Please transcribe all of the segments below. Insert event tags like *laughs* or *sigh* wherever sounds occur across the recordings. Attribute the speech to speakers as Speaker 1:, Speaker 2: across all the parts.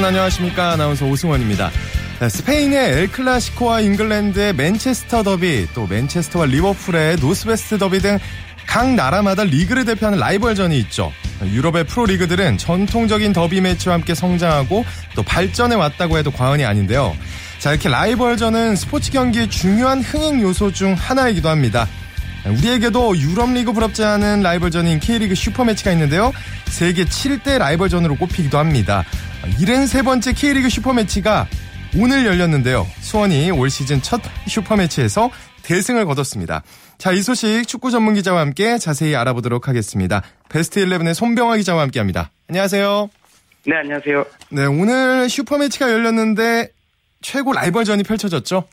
Speaker 1: 여러분 안녕하십니까 아나운서 오승원입니다. 네, 스페인의 엘클라시코와 잉글랜드의 맨체스터 더비 또 맨체스터와 리버풀의 노스웨스트 더비 등 각 나라마다 리그를 대표하는 라이벌전이 있죠. 유럽의 프로리그들은 전통적인 더비 매치와 함께 성장하고 또 발전해 왔다고 해도 과언이 아닌데요. 자 이렇게 라이벌전은 스포츠 경기의 중요한 흥행 요소 중 하나이기도 합니다. 우리에게도 유럽리그 부럽지 않은 라이벌전인 K리그 슈퍼매치가 있는데요. 세계 7대 라이벌전으로 꼽히기도 합니다. 73번째 K리그 슈퍼매치가 오늘 열렸는데요. 수원이 올 시즌 첫 슈퍼매치에서 대승을 거뒀습니다. 자, 이 소식 축구 전문 기자와 함께 자세히 알아보도록 하겠습니다. 베스트 11의 손병화 기자와 함께 합니다. 안녕하세요.
Speaker 2: 네, 안녕하세요.
Speaker 1: 네, 오늘 슈퍼매치가 열렸는데 최고 라이벌전이 펼쳐졌죠?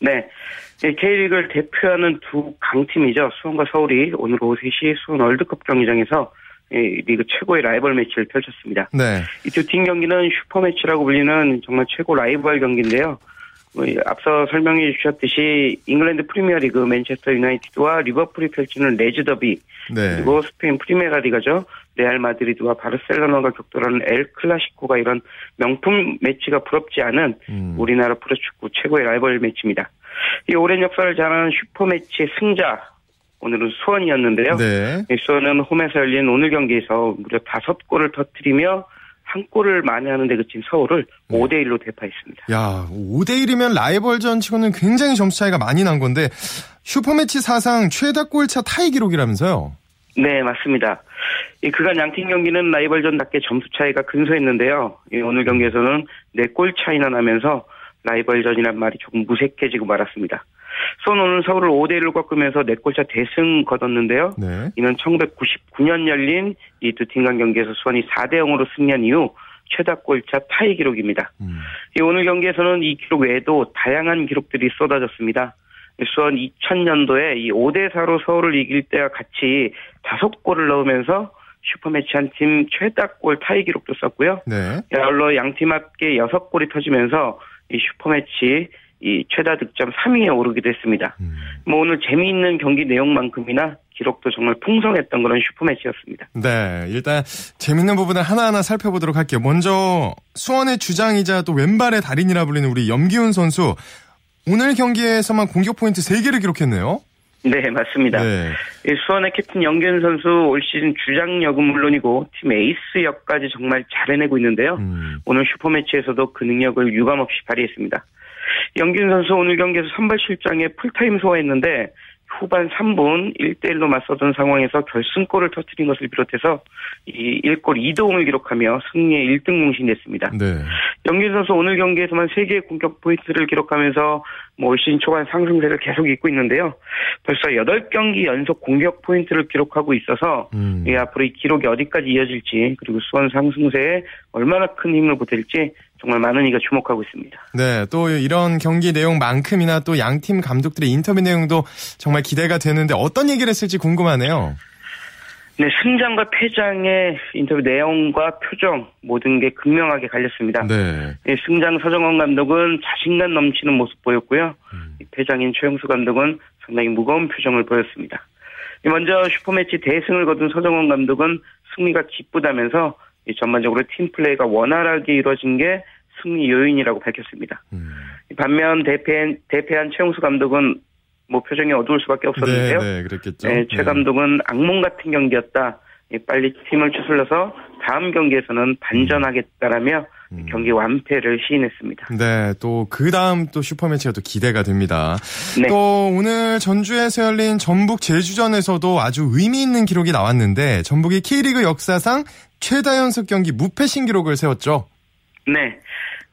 Speaker 2: 네. K리그를 대표하는 두 강팀이죠. 수원과 서울이 오늘 오후 3시 수원 월드컵 경기장에서 리그 최고의 라이벌 매치를 펼쳤습니다.
Speaker 1: 네.
Speaker 2: 이두팀 경기는 슈퍼매치라고 불리는 정말 최고 라이벌 경기인데요. 뭐, 앞서 설명해 주셨듯이 잉글랜드 프리미어리그 맨체스터 유나이티드와 리버풀이 펼치는 레즈 더비
Speaker 1: 네.
Speaker 2: 그리고 스페인 프리메라 리가죠. 레알 마드리드와 바르셀로나가 격돌하는 엘 클라시코가 이런 명품 매치가 부럽지 않은
Speaker 1: 음.
Speaker 2: 우리나라 프로축구 최고의 라이벌 매치입니다. 이 오랜 역사를 자랑하는 슈퍼매치의 승자 오늘은 수원이었는데요.
Speaker 1: 네.
Speaker 2: 이 수원은 홈에서 열린 오늘 경기에서 무려 다섯 골을 터뜨리며 한 골을 만회하는 데 그친 서울을
Speaker 1: 네.
Speaker 2: 5대 1로 대파했습니다.
Speaker 1: 야, 5대 1이면 라이벌전 치고는 굉장히 점수 차이가 많이 난 건데 슈퍼매치 사상 최다 골차 타이 기록이라면서요?
Speaker 2: 네, 맞습니다. 이 그간 양팀 경기는 라이벌전답게 점수 차이가 근소했는데요. 이 오늘 경기에서는 4골 차이나 나면서 라이벌전이란 말이 조금 무색해지고 말았습니다. 오늘 서울을 5대 1로 꺾으면서 4골차 대승 거뒀는데요.
Speaker 1: 네.
Speaker 2: 이는 1999년 열린 이 두팀간 경기에서 수원이 4대 0으로 승리한 이후 최다 골차 타이 기록입니다.
Speaker 1: 음.
Speaker 2: 이 오늘 경기에서는 이 기록 외에도 다양한 기록들이 쏟아졌습니다. 수원 2000년도에 이 5대 4로 서울을 이길 때와 같이 다섯 골을 넣으면서 슈퍼매치 한 팀 최다 골 타이 기록도 썼고요.
Speaker 1: 네.
Speaker 2: 아울러 양팀 합계 6골이 터지면서 이 슈퍼매치 이 최다 득점 3위에 오르기도 했습니다.
Speaker 1: 음.
Speaker 2: 뭐 오늘 재미있는 경기 내용만큼이나 기록도 정말 풍성했던 그런 슈퍼매치였습니다.
Speaker 1: 네, 일단 재밌는 부분을 하나하나 살펴보도록 할게요. 먼저 수원의 주장이자 또 왼발의 달인이라 불리는 우리 염기훈 선수 오늘 경기에서만 공격 포인트 3개를 기록했네요.
Speaker 2: 네, 맞습니다.
Speaker 1: 네.
Speaker 2: 이 수원의 캡틴 염기훈 선수 올 시즌 주장 역은 물론이고 팀 에이스 역까지 정말 잘 해내고 있는데요.
Speaker 1: 음.
Speaker 2: 오늘 슈퍼매치에서도 그 능력을 유감없이 발휘했습니다. 염기훈 선수 오늘 경기에서 선발 출장해 풀타임 소화했는데 후반 3분 1대1로 맞서던 상황에서 결승골을 터뜨린 것을 비롯해서 이 1골 2도움을 기록하며 승리의 1등 공신 됐습니다.
Speaker 1: 네.
Speaker 2: 염기훈 선수 오늘 경기에서만 3개의 공격 포인트를 기록하면서 뭐올 시즌 초반 상승세를 계속 잇고 있는데요. 벌써 8경기 연속 공격 포인트를 기록하고 있어서
Speaker 1: 음.
Speaker 2: 이 앞으로 이 기록이 어디까지 이어질지 그리고 수원 상승세에 얼마나 큰 힘을 보탤지 정말 많은 이가 주목하고 있습니다.
Speaker 1: 네, 또 이런 경기 내용만큼이나 또 양 팀 감독들의 인터뷰 내용도 정말 기대가 되는데 어떤 얘기를 했을지 궁금하네요.
Speaker 2: 네, 승장과 패장의 인터뷰 내용과 표정 모든 게 극명하게 갈렸습니다.
Speaker 1: 네.
Speaker 2: 예, 승장 서정원 감독은 자신감 넘치는 모습 보였고요.
Speaker 1: 음.
Speaker 2: 이 패장인 최영수 감독은 상당히 무거운 표정을 보였습니다. 이 먼저 슈퍼매치 대승을 거둔 서정원 감독은 승리가 기쁘다면서 이 전반적으로 팀 플레이가 원활하게 이루어진 게 승리 요인이라고 밝혔습니다.
Speaker 1: 음.
Speaker 2: 반면 대패, 대패한 최영수 감독은 뭐 표정이 어두울 수밖에 없었는데요.
Speaker 1: 네, 네, 그랬겠죠.
Speaker 2: 네, 최 감독은 악몽 같은 경기였다. 이 빨리 팀을 추슬러서 다음 경기에서는 반전하겠다라며
Speaker 1: 음.
Speaker 2: 경기 완패를 시인했습니다.
Speaker 1: 네, 또 그 다음 또 슈퍼매치가 또 기대가 됩니다.
Speaker 2: 네.
Speaker 1: 또 오늘 전주에서 열린 전북 제주전에서도 아주 의미 있는 기록이 나왔는데 전북이 K리그 역사상 최다 연속 경기 무패 신기록을 세웠죠.
Speaker 2: 네.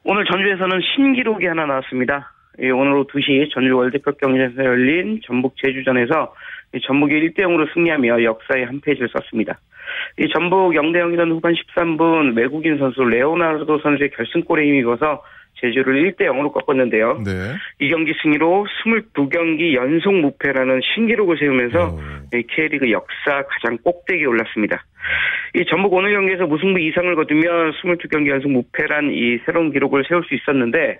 Speaker 2: 오늘 전주에서는 신기록이 하나 나왔습니다. 예, 오늘 오후 2시 전주 월드컵 경기장에서 열린 전북 제주전에서 이 전북이 1대 0으로 승리하며 역사의 한 페이지를 썼습니다. 이 전북 0대 0이던 후반 13분 외국인 선수 레오나르도 선수의 결승골에 힘입어서 제주를 1대 0으로 꺾었는데요.
Speaker 1: 네.
Speaker 2: 이 경기 승리로 22경기 연속 무패라는 신기록을 세우면서 K리그 역사 가장 꼭대기에 올랐습니다. 이 전북 오늘 경기에서 무승부 이상을 거두며 22경기 연속 무패란 이 새로운 기록을 세울 수 있었는데 이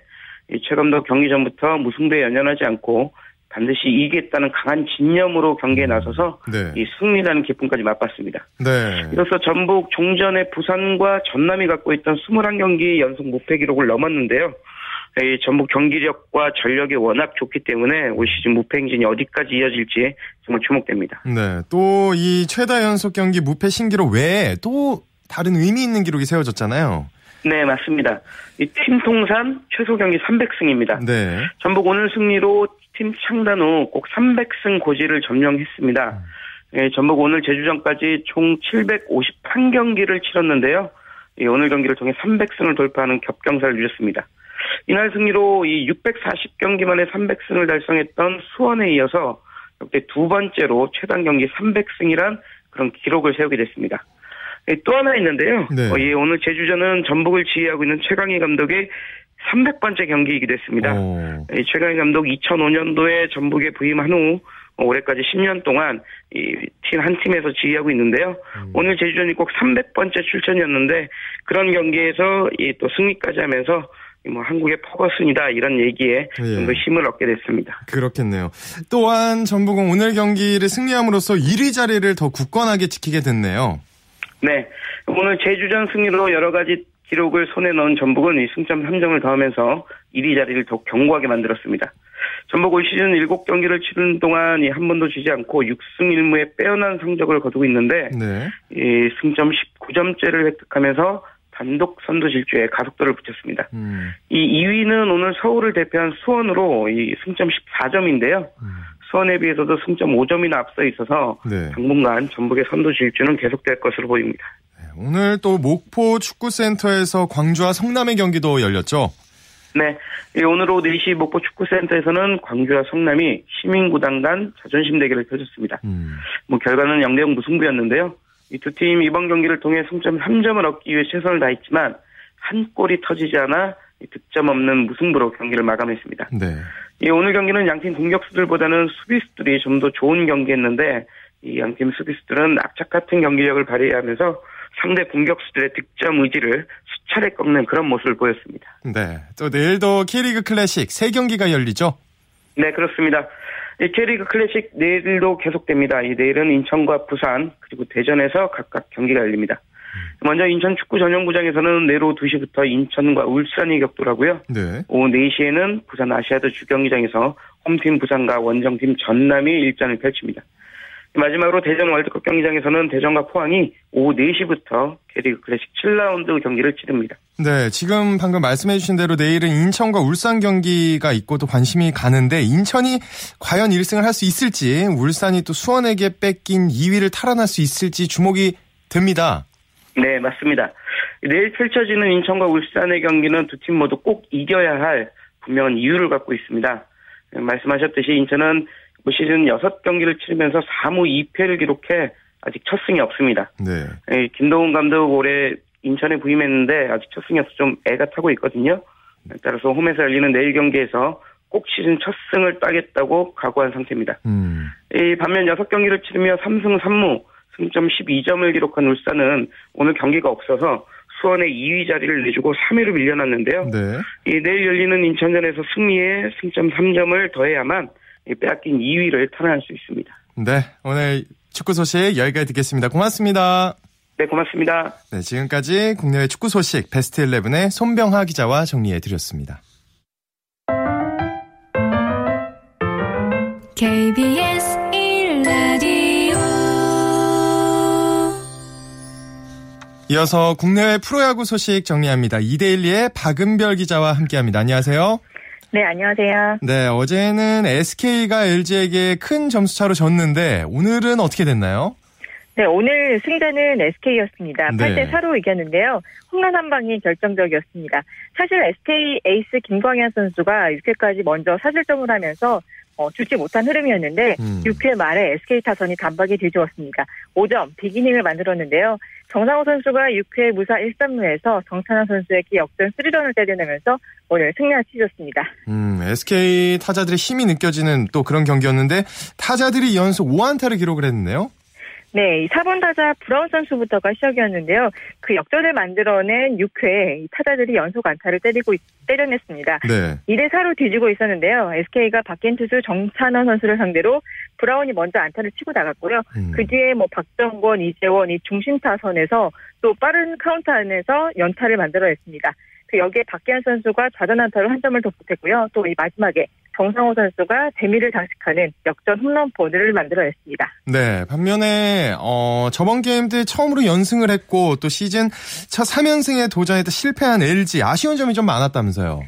Speaker 2: 최 감독 경기 전부터 무승부에 연연하지 않고 반드시 이기겠다는 강한 진념으로 경기에 나서서
Speaker 1: 네.
Speaker 2: 이 승리라는 기쁨까지 맛봤습니다.
Speaker 1: 네.
Speaker 2: 이로써 전북 종전에 부산과 전남이 갖고 있던 21경기 연속 무패 기록을 넘었는데요. 이 전북 경기력과 전력이 워낙 좋기 때문에 올 시즌 무패 행진이 어디까지 이어질지 정말 주목됩니다.
Speaker 1: 네. 또 이 최다 연속 경기 무패 신기록 외에 또 다른 의미 있는 기록이 세워졌잖아요.
Speaker 2: 네, 맞습니다. 이팀 통산 최소 경기 300승입니다.
Speaker 1: 네.
Speaker 2: 전북 오늘 승리로 팀 창단 후 꼭 300승 고지를 점령했습니다. 예, 전북 오늘 제주전까지 총 751경기를 치렀는데요. 예, 오늘 경기를 통해 300승을 돌파하는 겹경사를 누렸습니다. 이날 승리로 이 640경기 만에 300승을 달성했던 수원에 이어서 역대 두 번째로 최단 경기 300승이란 그런 기록을 세우게 됐습니다. 예, 또 하나 있는데요.
Speaker 1: 네.
Speaker 2: 어, 예, 오늘 제주전은 전북을 지휘하고 있는 최강희 감독의 300번째 경기이기도 했습니다.
Speaker 1: 오.
Speaker 2: 이 최강희 감독 2005년도에 전북에 부임한 후 어, 올해까지 10년 동안 이팀한 팀에서 지휘하고 있는데요. 오늘 제주전이 꼭 300번째 출전이었는데 그런 경기에서 이 또 승리까지 하면서 이뭐 한국의 퍼거슨이다 이런 얘기에
Speaker 1: 예.
Speaker 2: 좀더 힘을 얻게 됐습니다.
Speaker 1: 그렇겠네요. 또한 전북은 오늘 경기를 승리함으로써 1위 자리를 더 굳건하게 지키게 됐네요.
Speaker 2: 네. 오늘 제주전 승리로 여러 가지 기록을 손에 넣은 전북은 이 승점 3점을 더하면서 1위 자리를 더욱 견고하게 만들었습니다. 전북 올 시즌 7경기를 치른 동안 이한 번도 지지 않고 6승 1무의 빼어난 성적을 거두고 있는데
Speaker 1: 네.
Speaker 2: 이 승점 19점째를 획득하면서 단독 선두 질주에 가속도를 붙였습니다.
Speaker 1: 음.
Speaker 2: 이 2위는 오늘 서울을 대표한 수원으로 이 승점 14점인데요.
Speaker 1: 음.
Speaker 2: 수원에 비해서도 승점 5점이나 앞서 있어서
Speaker 1: 네.
Speaker 2: 당분간 전북의 선두 질주는 계속될 것으로 보입니다.
Speaker 1: 오늘 또 목포 축구센터에서 광주와 성남의 경기도 열렸죠.
Speaker 2: 네. 이 오늘 오후 4시 목포 축구센터에서는 광주와 성남이 시민구단 간 자존심 대결을 펼쳤습니다.
Speaker 1: 음.
Speaker 2: 뭐 결과는 0대0 무승부였는데요. 이 두 팀 이번 경기를 통해 승점 3점을 얻기 위해 최선을 다했지만 한 골이 터지지 않아 이 득점 없는 무승부로 경기를 마감했습니다.
Speaker 1: 네.
Speaker 2: 이 오늘 경기는 양팀 공격수들보다는 수비수들이 좀 더 좋은 경기였는데 이 양팀 수비수들은 악착 같은 경기력을 발휘하면서 상대 공격수들의 득점 의지를 수차례 꺾는 그런 모습을 보였습니다.
Speaker 1: 네. 또 내일도 K리그 클래식 세 경기가 열리죠.
Speaker 2: 네, 그렇습니다. 이 K리그 클래식 내일도 계속됩니다. 이 내일은 인천과 부산 그리고 대전에서 각각 경기가 열립니다. 먼저 인천 축구 전용구장에서는 오후 2시부터 인천과 울산이 격돌하고요.
Speaker 1: 네.
Speaker 2: 오후 4시에는 부산 아시아드 주경기장에서 홈팀 부산과 원정팀 전남이 일전을 펼칩니다. 마지막으로 대전 월드컵 경기장에서는 대전과 포항이 오후 4시부터 K리그 클래식 7라운드 경기를 치릅니다.
Speaker 1: 네, 지금 방금 말씀해주신 대로 내일은 인천과 울산 경기가 있고 또 관심이 가는데 인천이 과연 1승을 할 수 있을지 울산이 또 수원에게 뺏긴 2위를 탈환할 수 있을지 주목이 됩니다.
Speaker 2: 네, 맞습니다. 내일 펼쳐지는 인천과 울산의 경기는 두 팀 모두 꼭 이겨야 할 분명한 이유를 갖고 있습니다. 말씀하셨듯이 인천은 올 시즌 6경기를 치르면서 4무 2패를 기록해 아직 첫 승이 없습니다.
Speaker 1: 네.
Speaker 2: 예, 김동훈 감독 올해 인천에 부임했는데 아직 첫 승이 없어 좀 애가 타고 있거든요. 따라서 홈에서 열리는 내일 경기에서 꼭 시즌 첫 승을 따겠다고 각오한 상태입니다.
Speaker 1: 음.
Speaker 2: 이 반면 6경기를 치르며 3승 3무 승점 12점을 기록한 울산은 오늘 경기가 없어서 수원의 2위 자리를 내주고 3위로 밀려났는데요.
Speaker 1: 네.
Speaker 2: 이 내일 열리는 인천전에서 승리에 승점 3점을 더해야만 이 빼앗긴 2위를 탈환할 수 있습니다.
Speaker 1: 네. 오늘 축구 소식 여기까지 듣겠습니다. 고맙습니다.
Speaker 2: 네, 고맙습니다.
Speaker 1: 네, 지금까지 국내외 축구 소식 베스트 11의 손병하 기자와 정리해 드렸습니다.
Speaker 3: KBS
Speaker 1: 이어서 국내외 프로야구 소식 정리합니다. 이데일리의 박은별 기자와 함께합니다. 안녕하세요.
Speaker 4: 네, 안녕하세요.
Speaker 1: 네, 어제는 SK가 LG에게 큰 점수차로 졌는데 오늘은 어떻게 됐나요?
Speaker 4: 네, 오늘 승자는 SK였습니다.
Speaker 1: 네.
Speaker 4: 8대 4로 이겼는데요. 홈런 한 방이 결정적이었습니다. 사실 SK 에이스 김광현 선수가 6회까지 먼저 사실점을 하면서 어, 주지 못한 흐름이었는데
Speaker 1: 음.
Speaker 4: 6회 말에 SK 타선이 단박에 뒤집었습니다. 5점 비기닝을 만들었는데요. 정상호 선수가 6회 무사 1, 3루에서 정찬환 선수에게 역전 3런을 때려내면서 오늘 승리를 치셨습니다.
Speaker 1: 음, SK 타자들의 힘이 느껴지는 또 그런 경기였는데 타자들이 연속 5안타를 기록을 했네요.
Speaker 4: 네, 이 4번 타자 브라운 선수부터가 시작이었는데요. 그 역전을 만들어낸 6회 타자들이 연속 안타를 때리고 때려냈습니다.
Speaker 1: 네.
Speaker 4: 2대 4로 뒤지고 있었는데요. SK가 바뀐 투수 정찬원 선수를 상대로 브라운이 먼저 안타를 치고 나갔고요.
Speaker 1: 음.
Speaker 4: 그 뒤에 뭐 박정권, 이재원 이 중심 타선에서 또 빠른 카운트 안에서 연타를 만들어냈습니다. 그 여기에 박기환 선수가 좌전 안타로 한 점을 더 보탰고요. 또 이 마지막에 정상호 선수가 대미를 장식하는 역전 홈런포를 만들어냈습니다.
Speaker 1: 네, 반면에 어, 저번 게임 때 처음으로 연승을 했고 또 시즌 첫 3연승에 도전했다 실패한 LG 아쉬운 점이 좀 많았다면서요.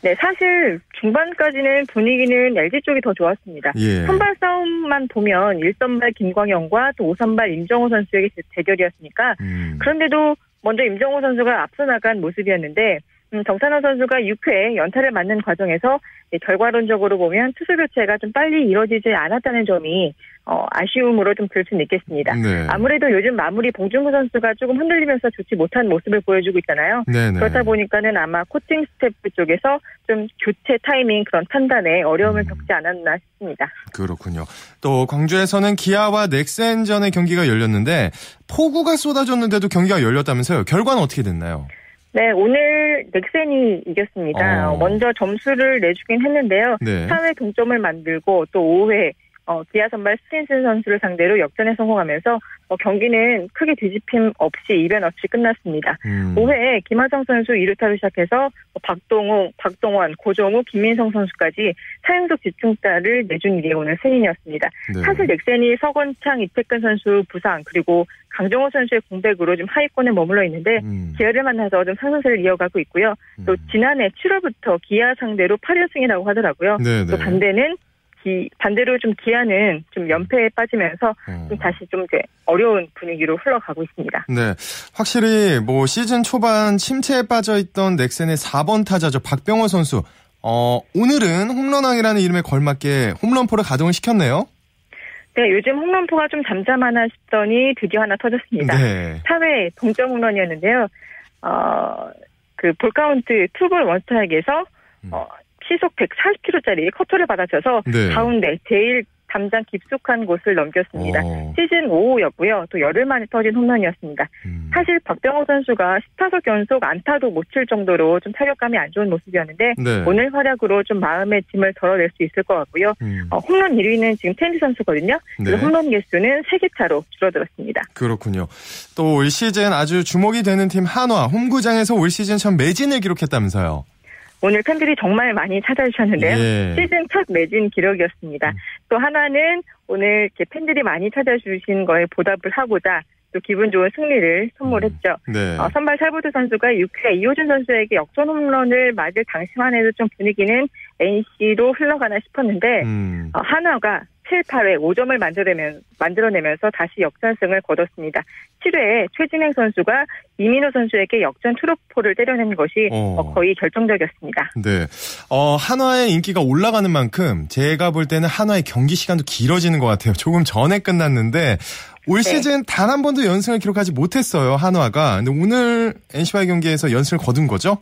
Speaker 4: 네, 사실 중반까지는 분위기는 LG 쪽이 더 좋았습니다.
Speaker 1: 예.
Speaker 4: 선발 싸움만 보면 1선발 김광영과 또 5선발 임정호 선수에게 대- 대결이었으니까
Speaker 1: 음.
Speaker 4: 그런데도 먼저 임정호 선수가 앞서 나간 모습이었는데 음, 정찬호 선수가 6회 연타를 맞는 과정에서 네, 결과론적으로 보면 투수 교체가 좀 빨리 이뤄지지 않았다는 점이 어, 아쉬움으로 좀 들 수는 있겠습니다.
Speaker 1: 네.
Speaker 4: 아무래도 요즘 마무리 봉준구 선수가 조금 흔들리면서 좋지 못한 모습을 보여주고 있잖아요.
Speaker 1: 네네.
Speaker 4: 그렇다 보니까는 아마 코칭 스태프 쪽에서 좀 교체 타이밍 그런 판단에 어려움을
Speaker 1: 음.
Speaker 4: 겪지 않았나 싶습니다.
Speaker 1: 그렇군요. 또 광주에서는 기아와 넥센전의 경기가 열렸는데 포구가 쏟아졌는데도 경기가 열렸다면서요. 결과는 어떻게 됐나요?
Speaker 4: 네, 오늘 넥센이 이겼습니다.
Speaker 1: 어.
Speaker 4: 먼저 점수를 내주긴 했는데요.
Speaker 1: 네.
Speaker 4: 4회 동점을 만들고 또 5회 어, 기아 선발 스틴슨 선수를 상대로 역전에 성공하면서 어, 경기는 크게 뒤집힘 없이 이변 없이 끝났습니다.
Speaker 1: 음.
Speaker 4: 5회에 김하성 선수 2루타로 시작해서 뭐 박동호, 박동원, 고정우, 김민성 선수까지 4연속 집중타를 내준 일이 오늘 승인이었습니다.
Speaker 1: 네.
Speaker 4: 사실 넥센이 서건창, 이택근 선수 부상 그리고 강정호 선수의 공백으로 좀 하위권에 머물러 있는데
Speaker 1: 음.
Speaker 4: 기아를 만나서 좀 상승세를 이어가고 있고요. 또
Speaker 1: 음.
Speaker 4: 지난해 7월부터 기아 상대로 8연승이라고 하더라고요.
Speaker 1: 네네.
Speaker 4: 또 반대는 기, 반대로 좀 기아는 좀 연패에 빠지면서
Speaker 1: 어.
Speaker 4: 좀 다시 좀 이제 어려운 분위기로 흘러가고 있습니다.
Speaker 1: 네. 확실히 뭐 시즌 초반 침체에 빠져 있던 넥센의 4번 타자죠. 박병호 선수. 어, 오늘은 홈런왕이라는 이름에 걸맞게 홈런포를 가동을 시켰네요.
Speaker 4: 네, 요즘 홈런포가 좀 잠잠하나 싶더니 드디어 하나 터졌습니다.
Speaker 1: 네.
Speaker 4: 4회 동점 홈런이었는데요. 어, 그 볼카운트 투볼 원스트라이크에서
Speaker 1: 음.
Speaker 4: 어, 시속 140km짜리 커터를 받아쳐서
Speaker 1: 네.
Speaker 4: 가운데 제일 담장 깊숙한 곳을 넘겼습니다.
Speaker 1: 어,
Speaker 4: 시즌 5호였고요. 또 열흘 만에 터진 홈런이었습니다.
Speaker 1: 음.
Speaker 4: 사실 박병호 선수가 10타석 연속 안타도 못 칠 정도로 좀 타격감이 안 좋은 모습이었는데
Speaker 1: 네.
Speaker 4: 오늘 활약으로 좀 마음의 짐을 덜어낼 수 있을 것 같고요.
Speaker 1: 음.
Speaker 4: 어, 홈런 1위는 지금 테임즈 선수거든요.
Speaker 1: 네.
Speaker 4: 홈런 개수는 3개 차로 줄어들었습니다.
Speaker 1: 그렇군요. 또 올 시즌 아주 주목이 되는 팀 한화 홈구장에서 올 시즌 첫 매진을 기록했다면서요.
Speaker 4: 오늘 팬들이 정말 많이 찾아주셨는데요.
Speaker 1: 예.
Speaker 4: 시즌 첫 매진 기록이었습니다. 또 하나는 오늘 이렇게 팬들이 많이 찾아주신 거에 보답을 하고자 또 기분 좋은 승리를 선물했죠.
Speaker 1: 네.
Speaker 4: 어, 선발 살보드 선수가 6회 이호준 선수에게 역전 홈런을 맞을 당시만 해도 좀 분위기는 NC로 흘러가나 싶었는데
Speaker 1: 음.
Speaker 4: 어, 한화가 7, 8회 5점을 만들어내면, 만들어내면서 다시 역전승을 거뒀습니다. 7회에 최진행 선수가 이민호 선수에게 역전 트로포를 때려낸 것이
Speaker 1: 어.
Speaker 4: 어, 거의 결정적이었습니다.
Speaker 1: 네. 어, 한화의 인기가 올라가는 만큼 제가 볼 때는 한화의 경기 시간도 길어지는 것 같아요. 조금 전에 끝났는데 올
Speaker 4: 네.
Speaker 1: 시즌 단 한 번도 연승을 기록하지 못했어요. 한화가. 근데 오늘 NC와의 경기에서 연승을 거둔 거죠?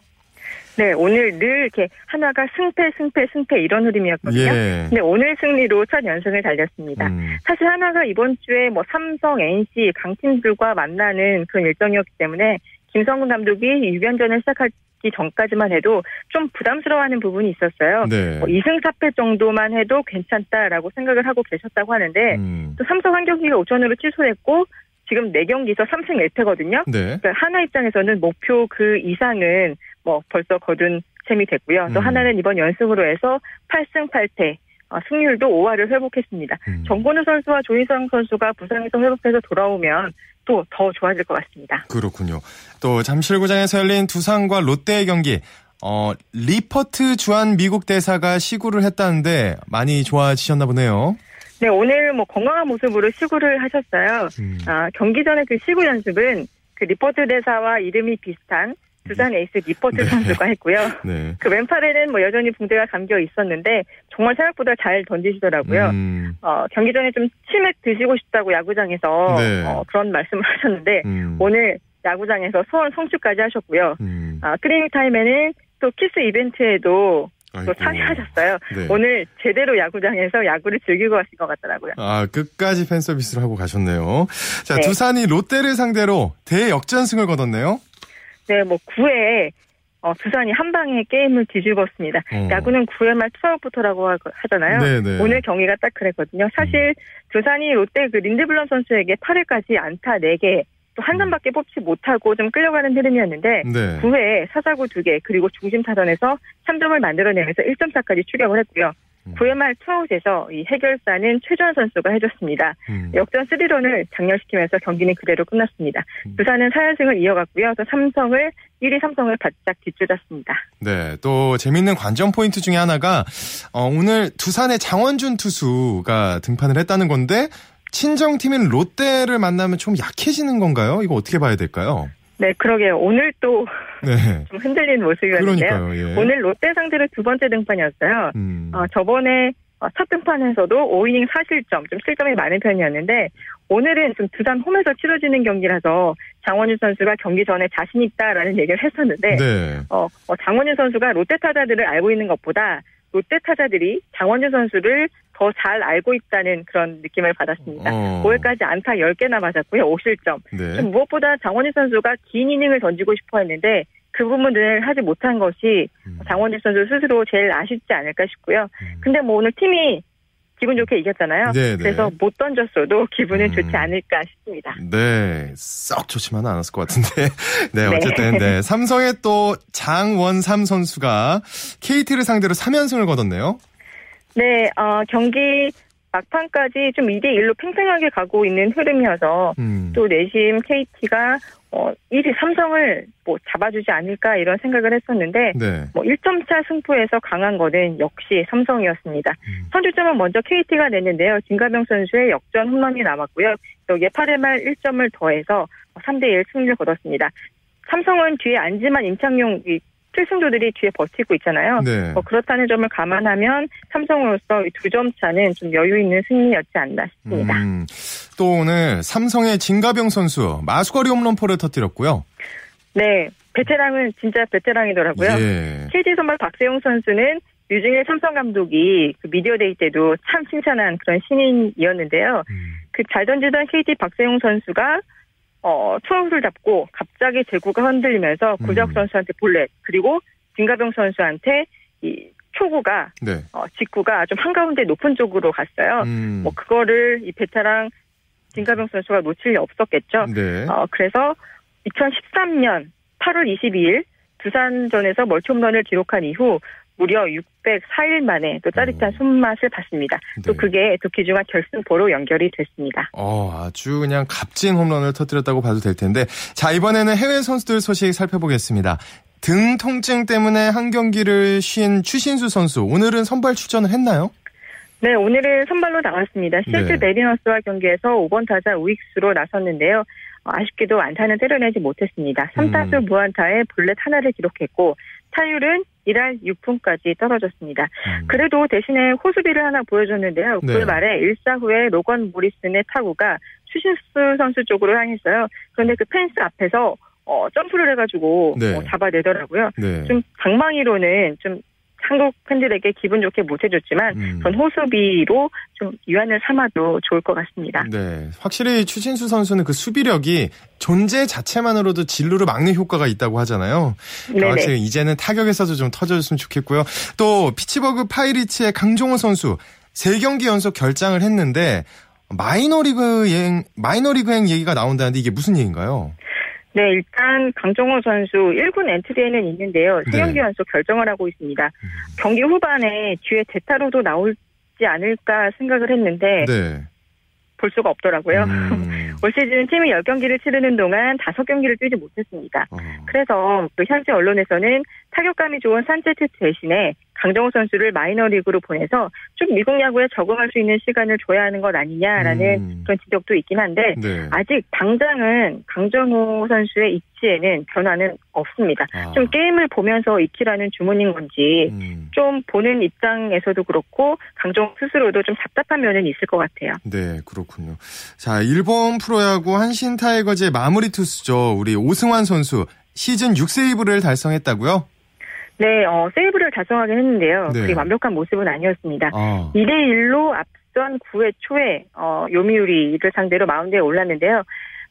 Speaker 4: 네, 오늘 늘 이렇게 한화가 승패, 승패, 승패 이런 흐름이었거든요.
Speaker 1: 예.
Speaker 4: 근데 오늘 승리로 첫 연승을 달렸습니다.
Speaker 1: 음,
Speaker 4: 사실 하나가 이번 주에 뭐 삼성, NC, 강팀들과 만나는 그런 일정이었기 때문에 김성근 감독이 6연전을 시작하기 전까지만 해도 좀 부담스러워하는 부분이 있었어요.
Speaker 1: 네.
Speaker 4: 뭐 2승 4패 정도만 해도 괜찮다라고 생각을 하고 계셨다고 하는데
Speaker 1: 음,
Speaker 4: 또 삼성 한 경기가 우천으로 취소했고 지금 4경기에서 3승 1패거든요.
Speaker 1: 네.
Speaker 4: 그러니까 하나 입장에서는 목표 그 이상은 뭐 벌써 거둔 셈이 됐고요. 또
Speaker 1: 음.
Speaker 4: 하나는 이번 연승으로 해서 8승 8패 어, 승률도 5할을 회복했습니다.
Speaker 1: 음.
Speaker 4: 정건우 선수와 조인성 선수가 부상에서 회복해서 돌아오면 또 더 좋아질 것 같습니다.
Speaker 1: 그렇군요. 또 잠실구장에서 열린 두산과 롯데의 경기. 어, 리퍼트 주한 미국 대사가 시구를 했다는데 많이 좋아지셨나 보네요.
Speaker 4: 네, 오늘 뭐 건강한 모습으로 시구를 하셨어요.
Speaker 1: 음.
Speaker 4: 아, 경기 전에 그 시구 연습은 그 리퍼트 대사와 이름이 비슷한 두산 에이스 니퍼트
Speaker 1: 네.
Speaker 4: 선수가 했고요.
Speaker 1: 네.
Speaker 4: 그 왼팔에는 뭐 여전히 붕대가 감겨 있었는데 정말 생각보다 잘 던지시더라고요.
Speaker 1: 음,
Speaker 4: 어, 경기 전에 좀 치맥 드시고 싶다고 야구장에서
Speaker 1: 네.
Speaker 4: 어, 그런 말씀을 *laughs* 하셨는데
Speaker 1: 음,
Speaker 4: 오늘 야구장에서 소원 성취까지 하셨고요.
Speaker 1: 음.
Speaker 4: 아, 클리닝 타임에는 또 키스 이벤트에도
Speaker 1: 아이고.
Speaker 4: 또 참여하셨어요.
Speaker 1: 네.
Speaker 4: 오늘 제대로 야구장에서 야구를 즐기고 가신 것 같더라고요.
Speaker 1: 아, 끝까지 팬 서비스를 하고 가셨네요. 자,
Speaker 4: 네.
Speaker 1: 두산이 롯데를 상대로 대역전승을 거뒀네요.
Speaker 4: 네, 뭐 9회 어, 두산이 한 방에 게임을 뒤집었습니다.
Speaker 1: 어.
Speaker 4: 야구는 9회 말 투아웃부터라고 하- 하잖아요.
Speaker 1: 네네.
Speaker 4: 오늘 경기가 딱 그랬거든요. 사실 두산이 롯데 그 린드블럼 선수에게 8회까지 안타 4개 또 한 점밖에 뽑지 못하고 좀 끌려가는 흐름이었는데
Speaker 1: 네.
Speaker 4: 9회에 사사구 2개 그리고 중심 타선에서 3점을 만들어내면서 1점차까지 추격을 했고요.
Speaker 1: 음.
Speaker 4: 9회 말 투아웃에서 이 해결사는 최주환 선수가 해줬습니다.
Speaker 1: 음.
Speaker 4: 역전 3런을 장렬시키면서 경기는 그대로 끝났습니다.
Speaker 1: 음.
Speaker 4: 두산은 4연승을 이어갔고요. 또 삼성을 1위 삼성을 바짝 뒤쫓았습니다.
Speaker 1: 네, 또 재밌는 관전 포인트 중에 하나가 어, 오늘 두산의 장원준 투수가 등판을 했다는 건데 친정팀인 롯데를 만나면 좀 약해지는 건가요? 이거 어떻게 봐야 될까요?
Speaker 4: 네, 그러게요. 오늘 또 *laughs* 좀
Speaker 1: 네,
Speaker 4: 흔들리는 모습이었는데요.
Speaker 1: 예.
Speaker 4: 오늘 롯데 상대로 두 번째 등판이었어요.
Speaker 1: 음,
Speaker 4: 어, 저번에 어, 첫 등판에서도 5이닝 4실점, 좀 실점이 많은 편이었는데 오늘은 좀 두산 홈에서 치러지는 경기라서 장원준 선수가 경기 전에 자신 있다라는 얘기를 했었는데
Speaker 1: 네.
Speaker 4: 어, 어, 장원준 선수가 롯데 타자들을 알고 있는 것보다 롯데 타자들이 장원준 선수를 더 잘 알고 있다는 그런 느낌을 받았습니다.
Speaker 1: 어.
Speaker 4: 5회까지 안타 10개나 맞았고요. 5실점.
Speaker 1: 네.
Speaker 4: 좀 무엇보다 장원준 선수가 긴 이닝을 던지고 싶어 했는데 그 부분을 하지 못한 것이
Speaker 1: 음.
Speaker 4: 장원준 선수 스스로 제일 아쉽지 않을까 싶고요.
Speaker 1: 음.
Speaker 4: 근데 뭐 오늘 팀이 기분 좋게 이겼잖아요.
Speaker 1: 네, 네.
Speaker 4: 그래서 못 던졌어도 기분은
Speaker 1: 음.
Speaker 4: 좋지 않을까 싶습니다.
Speaker 1: 네, 썩 좋지만은 않았을 것 같은데. *laughs* 네,
Speaker 4: 네.
Speaker 1: 어쨌든, 네. 삼성의 또 장원삼 선수가 KT를 상대로 3연승을 거뒀네요.
Speaker 4: 네, 어, 경기 막판까지 좀 2대1로 팽팽하게 가고 있는 흐름이어서
Speaker 1: 음.
Speaker 4: 또 내심 KT가 어, 1위 삼성을 뭐 잡아주지 않을까 이런 생각을 했었는데
Speaker 1: 네.
Speaker 4: 뭐 1점 차 승부에서 강한 거는 역시 삼성이었습니다.
Speaker 1: 음.
Speaker 4: 선취점은 먼저 KT가 냈는데요. 진가병 선수의 역전 홈런이 남았고요. 여기에 8회 말 1점을 더해서 3대1 승리를 거뒀습니다. 삼성은 뒤에 안지만 임창용 이 필승조들이 뒤에 버티고 있잖아요.
Speaker 1: 네.
Speaker 4: 뭐 그렇다는 점을 감안하면 삼성으로서 두 점 차는 좀 여유 있는 승리였지 않나 싶습니다.
Speaker 1: 음, 또 오늘 삼성의 진가병 선수 마수거리 홈런포를 터뜨렸고요.
Speaker 4: 네, 베테랑은 진짜 베테랑이더라고요.
Speaker 1: 예.
Speaker 4: KT 선발 박세용 선수는 유중일 삼성 감독이 그 미디어데이 때도 참 칭찬한 그런 신인이었는데요.
Speaker 1: 음,
Speaker 4: 그잘 던지던 KT 박세용 선수가 어 투아웃을 잡고 갑자기 제구가 흔들리면서
Speaker 1: 음.
Speaker 4: 구자욱 선수한테 볼넷 그리고 진갑용 선수한테 이 초구가
Speaker 1: 네.
Speaker 4: 어 직구가 좀 한가운데 높은 쪽으로 갔어요.
Speaker 1: 음,
Speaker 4: 뭐 그거를 이 베테랑 진갑용 선수가 놓칠 리 없었겠죠.
Speaker 1: 네.
Speaker 4: 어 그래서 2013년 8월 22일 두산전에서 멀티홈런을 기록한 이후 무려 604일 만에 또 짜릿한
Speaker 1: 오.
Speaker 4: 손맛을 봤습니다. 또
Speaker 1: 네.
Speaker 4: 그게 또 귀중한 결승포로 연결이 됐습니다.
Speaker 1: 어, 아주 그냥 값진 홈런을 터뜨렸다고 봐도 될 텐데. 자, 이번에는 해외 선수들 소식 살펴보겠습니다. 등 통증 때문에 한 경기를 쉰 추신수 선수. 오늘은 선발 출전을 했나요?
Speaker 4: 네, 오늘은 선발로 나왔습니다. 시애틀
Speaker 1: 네.
Speaker 4: 메리너스와 경기에서 5번 타자 우익수로 나섰는데요. 어, 아쉽게도 안타는 때려내지 못했습니다. 3타수
Speaker 1: 음.
Speaker 4: 무안타에 볼넷 하나를 기록했고 타율은 1할 6푼까지 떨어졌습니다.
Speaker 1: 음.
Speaker 4: 그래도 대신에 호수비를 하나 보여줬는데요.
Speaker 1: 네.
Speaker 4: 그 말에 1사 후에 로건 모리슨의 타구가 추신수 선수 쪽으로 향했어요. 그런데 그 펜스 앞에서 어, 점프를 해가지고
Speaker 1: 네.
Speaker 4: 어, 잡아내더라고요.
Speaker 1: 네.
Speaker 4: 좀 방망이로는 좀 한국 팬들에게 기분 좋게 못 해줬지만
Speaker 1: 음.
Speaker 4: 전 호수비로 좀 유한을 삼아도 좋을 것 같습니다.
Speaker 1: 네. 확실히 추신수 선수는 그 수비력이 존재 자체만으로도 진루를 막는 효과가 있다고 하잖아요. 확실히 이제는 타격에서도 좀 터져줬으면 좋겠고요. 또 피츠버그 파이리츠의 강종호 선수 세 경기 연속 결장을 했는데 마이너리그 행 마이너리그행 얘기가 나온다는데 이게 무슨 얘기인가요?
Speaker 4: 네, 일단 강정호 선수 1군 엔트리에는 있는데요.
Speaker 1: 네.
Speaker 4: 세 경기 연속 결정을 하고 있습니다. 경기 후반에 뒤에 대타로도 나올지 않을까 생각을 했는데
Speaker 1: 네.
Speaker 4: 볼 수가 없더라고요.
Speaker 1: 음, *laughs*
Speaker 4: 올 시즌 팀이 10경기를 치르는 동안 5경기를 뛰지 못했습니다.
Speaker 1: 어,
Speaker 4: 그래서 그 현지 언론에서는 타격감이 좋은 산체트 대신에 강정호 선수를 마이너리그로 보내서 좀 미국 야구에 적응할 수 있는 시간을 줘야 하는 것 아니냐라는
Speaker 1: 음.
Speaker 4: 그런 지적도 있긴 한데
Speaker 1: 네.
Speaker 4: 아직 당장은 강정호 선수의 입지에는 변화는 없습니다.
Speaker 1: 아.
Speaker 4: 좀 게임을 보면서 익히라는 주문인 건지
Speaker 1: 음,
Speaker 4: 좀 보는 입장에서도 그렇고 강정호 스스로도 좀 답답한 면은 있을 것 같아요.
Speaker 1: 네, 그렇군요. 자, 일본 프로야구 한신 타이거즈의 마무리 투수죠. 우리 오승환 선수 시즌 6세이브를 달성했다고요?
Speaker 4: 네, 어, 세이브를 달성하긴 했는데요.
Speaker 1: 네.
Speaker 4: 그게 완벽한 모습은 아니었습니다.
Speaker 1: 아,
Speaker 4: 2대 1로 앞선 9회 초에 어, 요미우리를 상대로 마운드에 올랐는데요.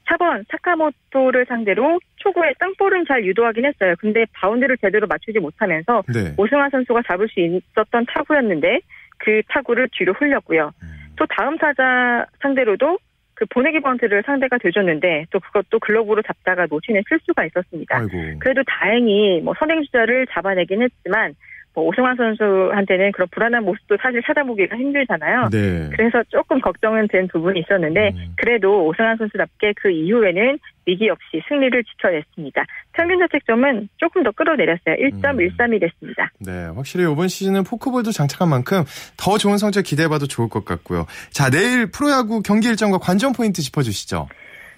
Speaker 4: 4번 사카모토를 상대로 초구에 땅볼은 잘 유도하긴 했어요. 근데 바운드를 제대로 맞추지 못하면서
Speaker 1: 네.
Speaker 4: 오승환 선수가 잡을 수 있었던 타구였는데 그 타구를 뒤로 흘렸고요.
Speaker 1: 음.
Speaker 4: 또 다음 타자 상대로도 그 보내기 바운드를 상대가 되줬는데 또 그것도 글러브로 잡다가 놓치는 실수가 있었습니다.
Speaker 1: 아이고.
Speaker 4: 그래도 다행히 뭐 선행주자를 잡아내긴 했지만 뭐 오승환 선수한테는 그런 불안한 모습도 사실 찾아보기가 힘들잖아요.
Speaker 1: 네.
Speaker 4: 그래서 조금 걱정은 된 부분이 있었는데
Speaker 1: 음.
Speaker 4: 그래도 오승환 선수답게 그 이후에는 위기 없이 승리를 지켜냈습니다. 평균 자책점은 조금 더 끌어내렸어요. 1.13이 됐습니다.
Speaker 1: 네, 확실히 이번 시즌은 포크볼도 장착한 만큼 더 좋은 성적 기대해봐도 좋을 것 같고요. 자, 내일 프로야구 경기 일정과 관전 포인트 짚어주시죠.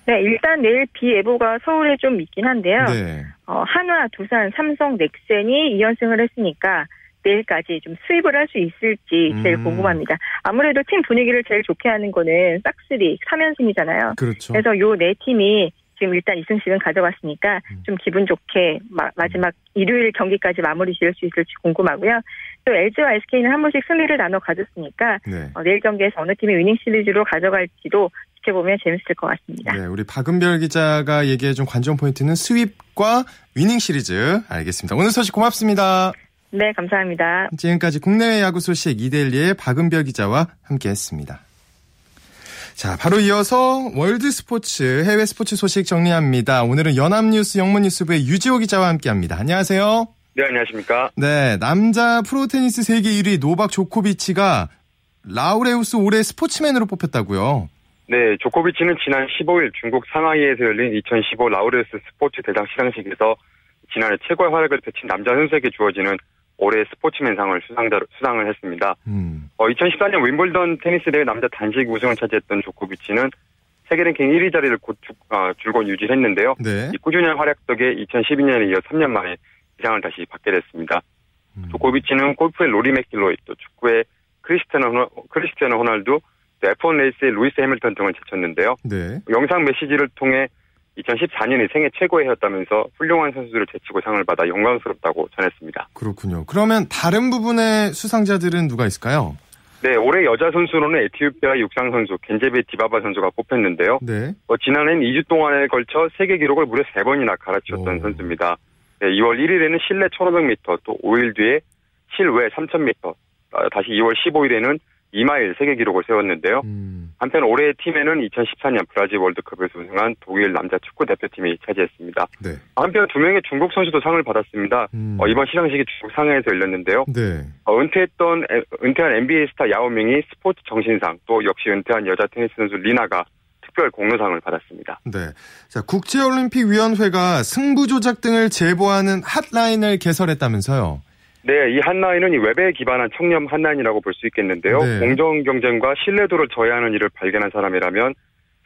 Speaker 4: 네, 일단 내일 비 예보가 서울에 좀 있긴 한데요.
Speaker 1: 네.
Speaker 4: 어, 한화, 두산, 삼성, 넥센이 2연승을 했으니까 내일까지 좀 수입을 할 수 있을지 제일
Speaker 1: 음.
Speaker 4: 궁금합니다. 아무래도 팀 분위기를 제일 좋게 하는 거는 싹쓸이 3연승이잖아요.
Speaker 1: 그렇죠.
Speaker 4: 그래서 요 네 팀이 지금 일단 2승씩은 가져갔으니까
Speaker 1: 음.
Speaker 4: 좀 기분 좋게 마, 지막 일요일 경기까지 마무리 지을 수 있을지 궁금하고요. 또 LG와 SK는 한 번씩 승리를 나눠 가졌으니까
Speaker 1: 네.
Speaker 4: 어, 내일 경기에서 어느 팀이 위닝 시리즈로 가져갈지도 지켜보면 재밌을 것 같습니다.
Speaker 1: 네, 우리 박은별 기자가 얘기해준 관전 포인트는 스윕과 위닝 시리즈. 알겠습니다. 오늘 소식 고맙습니다.
Speaker 4: 네, 감사합니다.
Speaker 1: 지금까지 국내외 야구 소식 이데일리의 박은별 기자와 함께했습니다. 자, 바로 이어서 월드 스포츠 해외 스포츠 소식 정리합니다. 오늘은 연합뉴스 영문뉴스부의 유지호 기자와 함께합니다. 안녕하세요.
Speaker 5: 네, 안녕하십니까.
Speaker 1: 네, 남자 프로테니스 세계 1위 노박 조코비치가 라우레우스 올해 스포츠맨으로 뽑혔다고요.
Speaker 5: 네, 조코비치는 지난 15일 중국 상하이에서 열린 2015 라우레우스 스포츠 대상 시상식에서 지난해 최고의 활약을 펼친 남자 선수에게 주어지는 올해 스포츠맨상을 수상자, 수상을 했습니다.
Speaker 1: 음,
Speaker 5: 어, 2014년 윔블던 테니스 대회 남자 단식 우승을 차지했던 조코비치는 세계 랭킹 1위 자리를 곧 주- 어, 줄곧 유지했는데요.
Speaker 1: 네.
Speaker 5: 이 꾸준한 활약 덕에 2012년에 이어 3년 만에 이 상을 다시 받게 됐습니다.
Speaker 1: 음,
Speaker 5: 조코비치는 골프의 로리 매킬로이, 또 축구의 크리스티아노, 호날두, 또 F1 레이스의 루이스 해밀턴 등을 제쳤는데요.
Speaker 1: 네.
Speaker 5: 영상 메시지를 통해 2014년이 생애 최고의 해였다면서 훌륭한 선수들을 제치고 상을 받아 영광스럽다고 전했습니다.
Speaker 1: 그렇군요. 그러면 다른 부문의 수상자들은 누가 있을까요?
Speaker 5: 네, 올해 여자 선수로는 에티오피아 육상 선수 겐제베 디바바 선수가 뽑혔는데요.
Speaker 1: 네.
Speaker 5: 어, 지난해는 2주 동안에 걸쳐 세계 기록을 무려 3번이나 갈아치웠던
Speaker 1: 오.
Speaker 5: 선수입니다. 네, 2월 1일에는 실내 1500m, 또 5일 뒤에 실외 3000m, 어, 다시 2월 15일에는 2마일 세계 기록을 세웠는데요.
Speaker 1: 음,
Speaker 5: 한편 올해의 팀에는 2014년 브라질 월드컵에서 우승한 독일 남자 축구 대표팀이 차지했습니다.
Speaker 1: 네.
Speaker 5: 한편 두 명의 중국 선수도 상을 받았습니다.
Speaker 1: 음,
Speaker 5: 어, 이번 시상식이 중국 상해에서 열렸는데요.
Speaker 1: 네.
Speaker 5: 어, 은퇴했던 에- 은퇴한 NBA 스타 야오밍이 스포츠 정신상 또 역시 은퇴한 여자 테니스 선수 리나가 특별 공로상을 받았습니다.
Speaker 1: 네. 자, 국제올림픽위원회가 승부 조작 등을 제보하는 핫라인을 개설했다면서요.
Speaker 5: 네, 이 한라인은 이 웹에 기반한 청렴 한라인이라고 볼 수 있겠는데요.
Speaker 1: 네.
Speaker 5: 공정 경쟁과 신뢰도를 저해하는 일을 발견한 사람이라면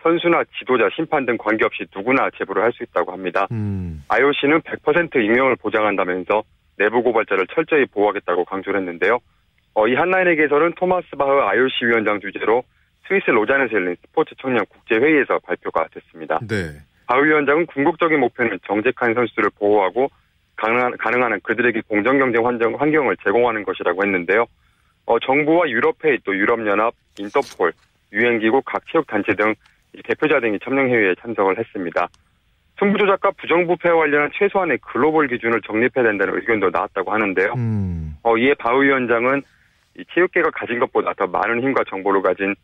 Speaker 5: 선수나 지도자, 심판 등 관계없이 누구나 제보를 할 수 있다고 합니다.
Speaker 1: 음,
Speaker 5: IOC는 100% 익명을 보장한다면서 내부 고발자를 철저히 보호하겠다고 강조를 했는데요. 어, 이 개설은 토마스 바흐 IOC 위원장 주재로 스위스 로잔에서 열린 스포츠 청년 국제회의에서 발표가 됐습니다.
Speaker 1: 네.
Speaker 5: 바흐 위원장은 궁극적인 목표는 정직한 선수들을 보호하고 가능한, 가능한 한 그들에게 공정 경쟁 환경, 환경을 제공하는 것이라고 했는데요. 어, 정부와 유럽회의 또 유럽연합, 인터폴, 유엔기구 각 체육단체 등이 대표자 등이 참여회의에 참석을 했습니다. 승부조작과 부정부패와 관련한 최소한의 글로벌 기준을 정립해야 된다는 의견도 나왔다고 하는데요.
Speaker 1: 음,
Speaker 5: 어, 이에 바우 위원장은 이 체육계가 가진 것보다 더 많은 힘과 정보를 가진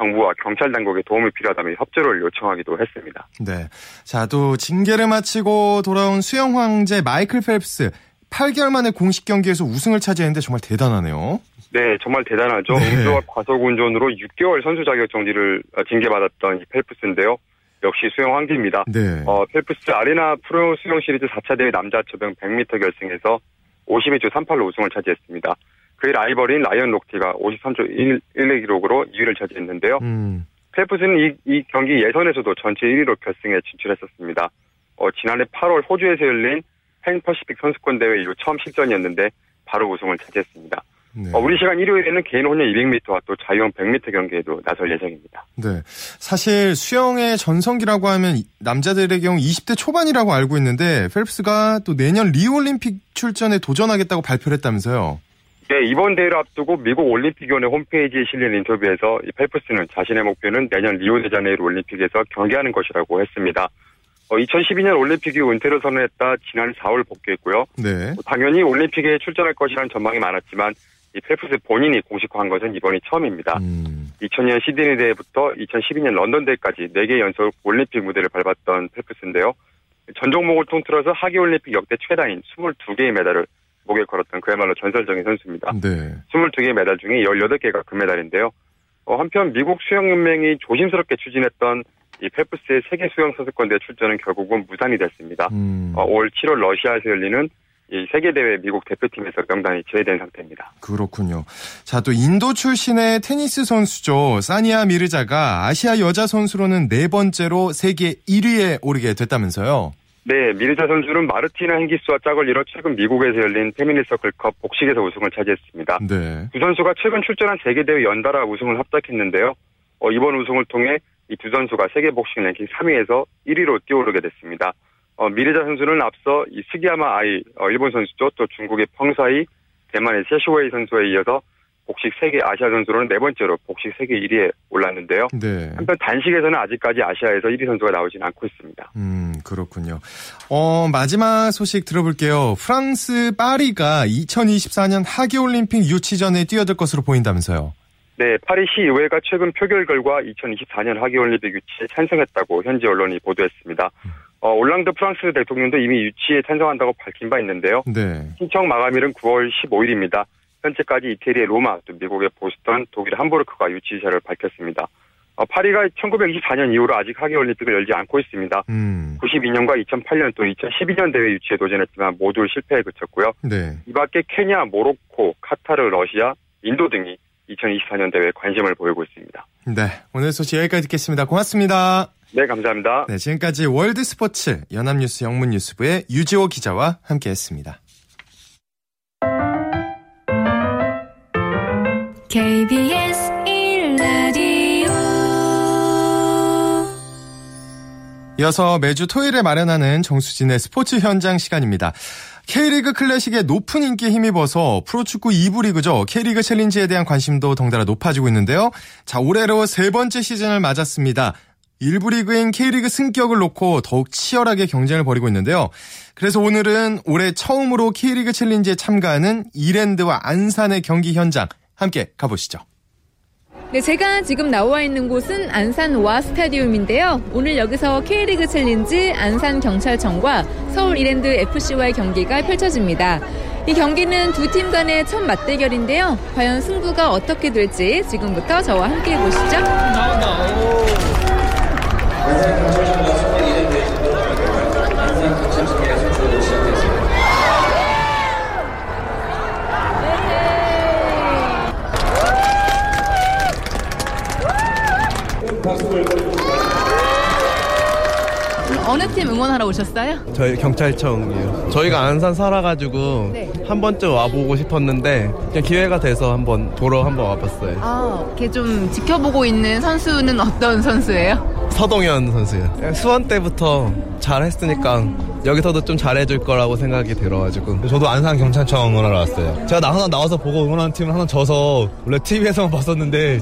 Speaker 5: 정부와 경찰 당국의 도움이 필요하다며 협조를 요청하기도 했습니다.
Speaker 1: 네. 자, 또 징계를 마치고 돌아온 수영 황제 마이클 펠프스 8개월 만에 공식 경기에서 우승을 차지했는데 정말 대단하네요.
Speaker 5: 네, 정말 대단하죠.
Speaker 1: 네.
Speaker 5: 음주와 과속 운전으로 6개월 선수 자격 정지를 어, 징계받았던 이 펠프스인데요. 역시 수영 황제입니다.
Speaker 1: 네.
Speaker 5: 어, 펠프스 아레나 프로 수영 시리즈 4차 대회 남자 접영 100m 결승에서 52초 38로 우승을 차지했습니다. 그의 라이벌인 라이언 록티가 53초 1, 1의 기록으로 2위를 차지했는데요.
Speaker 1: 음,
Speaker 5: 펠프스는 이, 이 경기 예선에서도 전체 1위로 결승에 진출했었습니다. 어, 지난해 8월 호주에서 열린 팬 퍼시픽 선수권 대회 이후 처음 실전이었는데 바로 우승을 차지했습니다.
Speaker 1: 네.
Speaker 5: 어, 우리 시간 일요일에는 개인 혼영 200m와 또 자유형 100m 경기에도 나설 예정입니다.
Speaker 1: 네. 사실 수영의 전성기라고 하면 남자들의 경우 20대 초반이라고 알고 있는데 펠프스가 또 내년 리우올림픽 출전에 도전하겠다고 발표를 했다면서요.
Speaker 5: 네, 이번 대회를 앞두고 미국 올림픽위원회 홈페이지에 실린 인터뷰에서 이 펠프스는 자신의 목표는 내년 리우데자네이루 올림픽에서 경기하는 것이라고 했습니다. 어, 2012년 올림픽 이후 은퇴를 선언했다 지난 4월 복귀했고요.
Speaker 1: 네.
Speaker 5: 당연히 올림픽에 출전할 것이라는 전망이 많았지만 이 펠프스 본인이 공식화한 것은 이번이 처음입니다.
Speaker 1: 음.
Speaker 5: 2000년 시드니 대회부터 2012년 런던 대회까지 4개 연속 올림픽 무대를 밟았던 펠프스인데요. 전 종목을 통틀어서 하계 올림픽 역대 최다인 22개의 메달을 목에 걸었던 그야말로 전설적인 선수입니다.
Speaker 1: 네.
Speaker 5: 22개의 메달 중에 18개가 금메달인데요. 어, 한편 미국 수영연맹이 조심스럽게 추진했던 이 펠프스의 세계 수영 선수권대 회 출전은 결국은 무산이 됐습니다.
Speaker 1: 음.
Speaker 5: 어, 올 7월 러시아에서 열리는 이 세계대회 미국 대표팀에서 명단이 제외된 상태입니다.
Speaker 1: 그렇군요. 자, 또 인도 출신의 테니스 선수죠. 사니아 미르자가 아시아 여자 선수로는 네 번째로 세계 1위에 오르게 됐다면서요.
Speaker 5: 네, 미르자 선수는 마르티나 행기스와 짝을 이뤄 최근 미국에서 열린 페미니 서클컵 복식에서 우승을 차지했습니다.
Speaker 1: 네.
Speaker 5: 두 선수가 최근 출전한 세계대회 연달아 우승을 합작했는데요. 어, 이번 우승을 통해 이 두 선수가 세계 복싱 랭킹 3위에서 1위로 뛰어오르게 됐습니다. 어, 미르자 선수는 앞서 이 스기야마 아이 어, 일본 선수죠. 또 중국의 펑사이, 대만의 세슈웨이 선수에 이어서 복식 세계 아시아 선수로는 네 번째로 복식 세계 1위에 올랐는데요.
Speaker 1: 네.
Speaker 5: 한편 단식에서는 아직까지 아시아에서 1위 선수가 나오진 않고 있습니다.
Speaker 1: 음, 그렇군요. 어, 마지막 소식 들어볼게요. 프랑스 파리가 2024년 하계 올림픽 유치전에 뛰어들 것으로 보인다면서요.
Speaker 5: 네, 파리 시의회가 최근 표결 결과 2024년 하계올림픽 유치에 찬성했다고 현지 언론이 보도했습니다. 어, 올랑드 프랑스 대통령도 이미 유치에 찬성한다고 밝힌 바 있는데요.
Speaker 1: 네.
Speaker 5: 신청 마감일은 9월 15일입니다. 현재까지 이태리의 로마, 또 미국의 보스턴, 독일 함부르크가 유치 의사를 밝혔습니다. 어, 파리가 1924년 이후로 아직 하계 올림픽을 열지 않고 있습니다.
Speaker 1: 음.
Speaker 5: 92년과 2008년 또 2012년 대회 유치에 도전했지만 모두 실패에 그쳤고요.
Speaker 1: 네.
Speaker 5: 이 밖에 케냐, 모로코, 카타르, 러시아, 인도 등이 2024년 대회에 관심을 보이고 있습니다.
Speaker 1: 네. 오늘 소식 여기까지 듣겠습니다. 고맙습니다.
Speaker 5: 네, 감사합니다.
Speaker 1: 네, 지금까지 월드 스포츠 연합뉴스 영문뉴스부의 유지호 기자와 함께 했습니다.
Speaker 3: KBS 1라디오
Speaker 1: 이어서 매주 토요일에 마련하는 정수진의 스포츠 현장 시간입니다. K리그 클래식의 높은 인기에 힘입어서 프로축구 2부 리그죠. K리그 챌린지에 대한 관심도 덩달아 높아지고 있는데요. 자, 올해로 세 번째 시즌을 맞았습니다. 1부 리그인 K리그 승격을 놓고 더욱 치열하게 경쟁을 벌이고 있는데요. 그래서 오늘은 올해 처음으로 K리그 챌린지에 참가하는 이랜드와 안산의 경기 현장 함께 가보시죠.
Speaker 6: 네, 제가 지금 나와 있는 곳은 안산 와 스타디움인데요. 오늘 여기서 K리그 챌린지 안산 경찰청과 서울 이랜드 FC와의 경기가 펼쳐집니다. 이 경기는 두 팀 간의 첫 맞대결인데요. 과연 승부가 어떻게 될지 지금부터 저와 함께 보시죠. 어느 팀 응원하러 오셨어요?
Speaker 7: 저희 경찰청이에요. 저희가 안산 살아가지고
Speaker 6: 네.
Speaker 7: 한 번쯤 와보고 싶었는데 그냥 기회가 돼서 한번 보러 한번 와봤어요.
Speaker 6: 아, 이렇게 좀 지켜보고 있는 선수는 어떤 선수예요?
Speaker 7: 서동현 선수요. 그냥 수원 때부터 잘했으니까 여기서도 좀 잘해줄 거라고 생각이 들어가지고
Speaker 8: 저도 안산 경찰청 응원하러 왔어요. 제가 나 항상 나와서 보고 응원하는 팀은 항상 져서 원래 TV에서만 봤었는데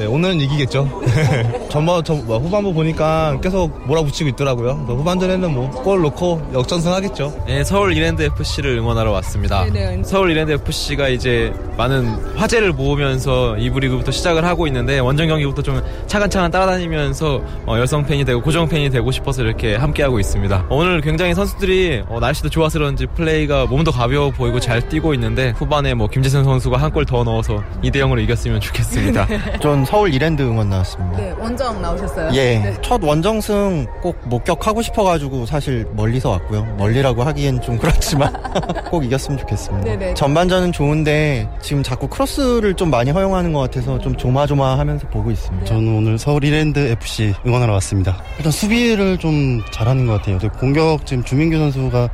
Speaker 8: 네, 오늘은 이기겠죠. *laughs* 전반 저, 뭐, 후반부 보니까 계속 몰아붙이고 있더라고요. 그래서 후반전에는 뭐 골 넣고 역전승 하겠죠.
Speaker 9: 네, 서울 이랜드 FC를 응원하러 왔습니다.
Speaker 6: 네네.
Speaker 9: 서울 이랜드 FC가 이제 많은 화제를 모으면서 2부 리그부터 시작을 하고 있는데 원정 경기부터 좀 차근차근 따라다니면서 어, 열성 팬이 되고 고정 팬이 되고 싶어서 이렇게 함께하고 있습니다. 어, 오늘 굉장히 선수들이 어, 날씨도 좋아서 그런지 플레이가 몸도 가벼워 보이고 잘 뛰고 있는데 후반에 뭐 김재성 선수가 한 골 더 넣어서 2대 0으로 이겼으면 좋겠습니다. *laughs*
Speaker 7: 전
Speaker 10: 서울 이랜드 응원 나왔습니다.
Speaker 6: 네, 원정 나오셨어요.
Speaker 10: 예,
Speaker 6: 네.
Speaker 10: 첫 원정승 꼭 목격하고 싶어가지고 사실 멀리서 왔고요. 멀리라고 하기엔 좀 그렇지만 *laughs* 꼭 이겼으면 좋겠습니다.
Speaker 6: 네네.
Speaker 10: 전반전은 좋은데 지금 자꾸 크로스를 좀 많이 허용하는 것 같아서 좀 조마조마하면서 보고 있습니다.
Speaker 11: 저는 오늘 서울 이랜드 FC 응원하러 왔습니다. 일단 수비를 좀 잘하는 것 같아요. 공격 지금 주민규 선수가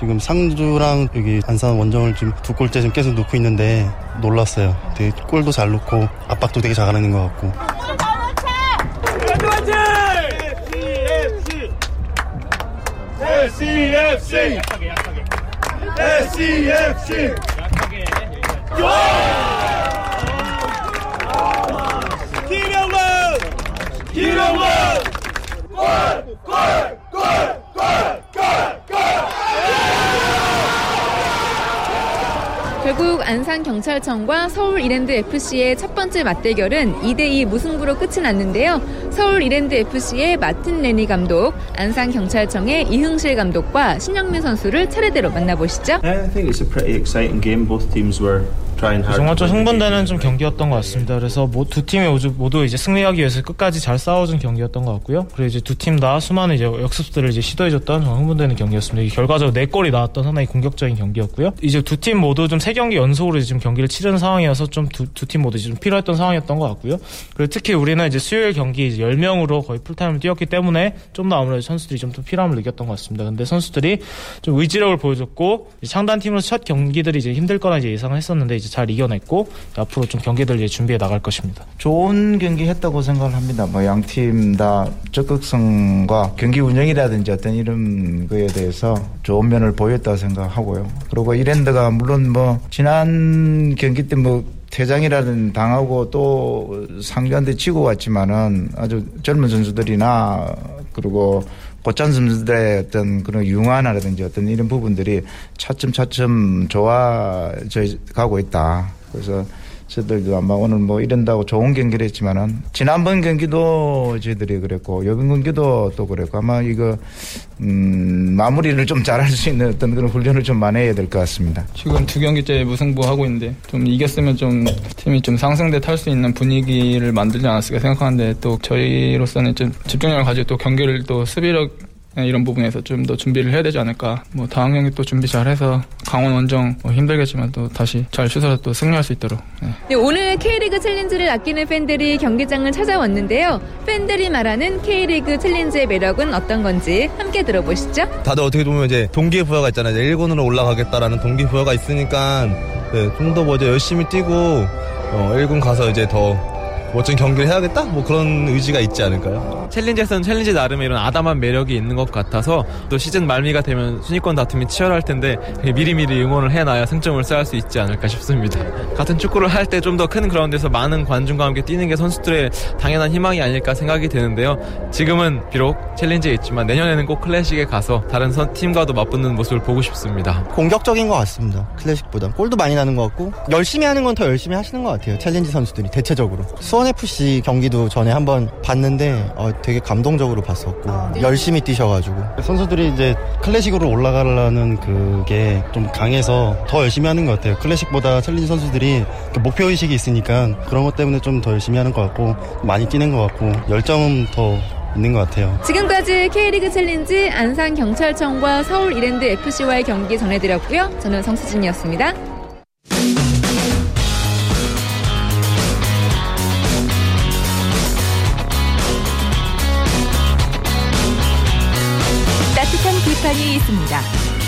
Speaker 11: 지금 상주랑 여기 안산 원정을 지금 두 골째 지금 계속 놓고 있는데 놀랐어요. 되게 골도 잘 넣고 압박도 되게 잘하는 것 같고.
Speaker 12: SCFC! SCFC! 김영만! 김영만! 골! 골! 골! 골! 골! 골!
Speaker 6: 결국 안산 경찰청과 서울 이랜드 FC의 첫 번째 맞대결은 2대2 무승부로 끝이 났는데요. 서울 이랜드 FC의 마틴 레니 감독, 안산 경찰청의 이흥실 감독과 신영민 선수를 차례대로 만나보시죠.
Speaker 13: I think it's a pretty exciting game. Both teams were trying hard.
Speaker 14: 정말 좀. 흥분되는 좀 경기였던 것 같습니다. 그래서 뭐 두 팀이 모두, 모두 이제 승리하기 위해서 끝까지 잘 싸워준 경기였던 것 같고요. 그리고 이제 두 팀 다 수많은 이제 역습들을 이제 시도해줬던 정말 흥분되는 경기였습니다. 결과적으로 네 골이 나왔던 상당히 공격적인 경기였고요. 이제 두 팀 모두 좀 세 경기 연속으로 지금 경기를 치르는 상황이어서 좀 두 팀 모두 좀 필요했던 상황이었던 것 같고요. 그리고 특히 우리는 이제 수요일 경기 이제 10명으로 거의 풀타임을 뛰었기 때문에 좀 더 아무래도 선수들이 좀 더 필요함을 느꼈던 것 같습니다. 근데 선수들이 좀 의지력을 보여줬고 이제 창단 팀으로 첫 경기들이 이제 힘들 거라 이제 예상을 했었는데 이제 잘 이겨냈고 앞으로 좀 경기들 이제 준비해 나갈 것입니다.
Speaker 15: 좋은 경기 했다고 생각을 합니다. 뭐 양 팀 다 적극성과 경기 운영이라든지 어떤 이런 거에 대해서 좋은 면을 보였다고 생각하고요. 그리고 이랜드가 물론 뭐 지난 경기 때 뭐 퇴장이라든 당하고 또 상주한테 치고 왔지만은 아주 젊은 선수들이나 그리고 곧찬 선수들의 어떤 그런 융화라든지 어떤 이런 부분들이 차츰 차츰 좋아져 가고 있다. 그래서 저희들도 아마 오늘 뭐 이런다고 좋은 경기를 했지만은 지난번 경기도 저희들이 그랬고 이번 경기도 또 그랬고 아마 이거 음 마무리를 좀 잘할 수 있는 어떤 그런 훈련을 좀 많이 해야 될 것 같습니다.
Speaker 16: 지금 두 경기째 무승부 하고 있는데 좀 이겼으면 좀 팀이 좀 상승대 탈수 있는 분위기를 만들지 않았을까 생각하는데 또 저희로서는 좀 집중력을 가지고 또 경기를 또 수비력 이런 부분에서 좀 더 준비를 해야 되지 않을까. 뭐 다음 경기 또 준비 잘해서 강원 원정 뭐 힘들겠지만 또 다시 잘 슛해서 또 승리할 수 있도록. 네.
Speaker 6: 네, 오늘 K리그 챌린지를 아끼는 팬들이 경기장을 찾아왔는데요. 팬들이 말하는 K리그 챌린지의 매력은 어떤 건지 함께 들어보시죠.
Speaker 8: 다들 어떻게 보면 이제 동기부여가 있잖아요. 이제 1군으로 올라가겠다라는 동기부여가 있으니까 네, 좀더뭐 이제 열심히 뛰고 어, 1군 가서 이제 더 멋진 경기를 해야겠다? 뭐 그런 의지가 있지 않을까요?
Speaker 9: 챌린지에서는 챌린지 나름의 이런 아담한 매력이 있는 것 같아서 또 시즌 말미가 되면 순위권 다툼이 치열할 텐데 미리미리 응원을 해놔야 승점을 쌓을 수 있지 않을까 싶습니다. *laughs* 같은 축구를 할 때 좀 더 큰 그라운드에서 많은 관중과 함께 뛰는 게 선수들의 당연한 희망이 아닐까 생각이 되는데요. 지금은 비록 챌린지에 있지만 내년에는 꼭 클래식에 가서 다른 선, 팀과도 맞붙는 모습을 보고 싶습니다.
Speaker 10: 공격적인 것 같습니다. 클래식보다 골도 많이 나는 것 같고 열심히 하는 건 더 열심히 하시는 것 같아요. 챌린지 선수들이 대체적으로 수원 FC 경기도 전에 한번 봤는데 어, 되게 감동적으로 봤었고 열심히 뛰셔가지고
Speaker 11: 선수들이 이제 클래식으로 올라가려는 그게 좀 강해서 더 열심히 하는 것 같아요. 클래식보다 챌린지 선수들이 그 목표 의식이 있으니까 그런 것 때문에 좀 더 열심히 하는 것 같고 많이 뛰는 것 같고 열정은 더 있는 것 같아요.
Speaker 6: 지금까지 K리그 챌린지 안산 경찰청과 서울 이랜드 FC와의 경기 전해드렸고요. 저는 성수진이었습니다.
Speaker 17: 비판이 있습니다.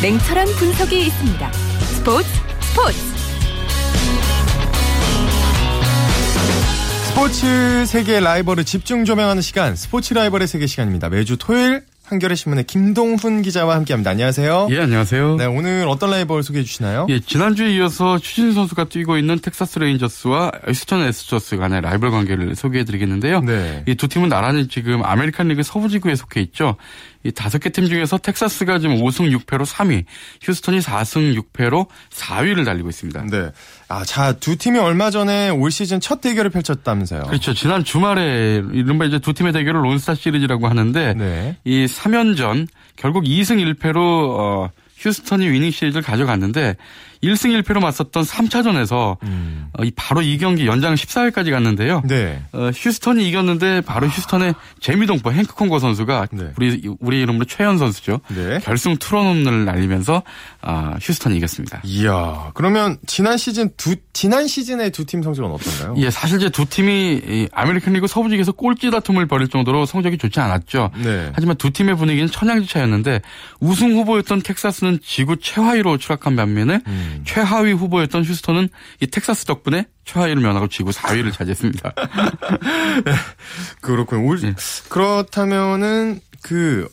Speaker 17: 냉철한 분석이 있습니다. 스포츠 스포츠
Speaker 1: 스포츠 세계 라이벌을 집중 조명하는 시간, 스포츠 라이벌의 세계 시간입니다. 매주 토요일 한겨레 신문의 김동훈 기자와 함께합니다. 안녕하세요.
Speaker 18: 예, 안녕하세요.
Speaker 1: 네, 오늘 어떤 라이벌 소개해 주시나요?
Speaker 18: 예, 지난주에 이어서 추신수 선수가 뛰고 있는 텍사스 레인저스와 휴스턴 애스트로스 간의 라이벌 관계를 소개해 드리겠는데요.
Speaker 1: 네.
Speaker 18: 이 두 팀은 나란히 지금 아메리칸 리그 서부 지구에 속해 있죠. 이 다섯 개 팀 중에서 텍사스가 지금 5승 6패로 3위, 휴스턴이 4승 6패로 4위를 달리고 있습니다.
Speaker 1: 네. 아, 자, 두 팀이 얼마 전에 올 시즌 첫 대결을 펼쳤다면서요.
Speaker 18: 그렇죠. 지난 주말에 이른바 이제 두 팀의 대결을 론스타 시리즈라고 하는데
Speaker 1: 네.
Speaker 18: 이 3연전 결국 2승 1패로 어 휴스턴이 위닝 시리즈를 가져갔는데 1승 1패로 맞섰던 3차전에서
Speaker 1: 음.
Speaker 18: 어, 이 바로 이 경기 연장 14회까지 갔는데요.
Speaker 1: 네.
Speaker 18: 어, 휴스턴이 이겼는데 바로 휴스턴의 재미동포 헨크 콩고 선수가 우리 우리 이름으로 최현 선수죠.
Speaker 1: 네.
Speaker 18: 결승 투런홈런을 날리면서 아, 휴스턴이 이겼습니다.
Speaker 1: 이야, 그러면 지난 시즌 두 지난 시즌의 두 팀 성적은 어떤가요?
Speaker 18: 예, 사실 이제 두 팀이 이 아메리칸 리그 서부지구에서 꼴찌 다툼을 벌일 정도로 성적이 좋지 않았죠.
Speaker 1: 네.
Speaker 18: 하지만 두 팀의 분위기는 천양지차였는데 우승 후보였던 텍사스는 지구 최하위로 추락한 반면에
Speaker 1: 음.
Speaker 18: 최하위 후보였던 휴스턴은 이 텍사스 덕분에 최하위를 면하고 지구 4위를 차지했습니다. *laughs*
Speaker 1: 그렇군요. 올-
Speaker 18: 예.
Speaker 1: 그렇다면은 그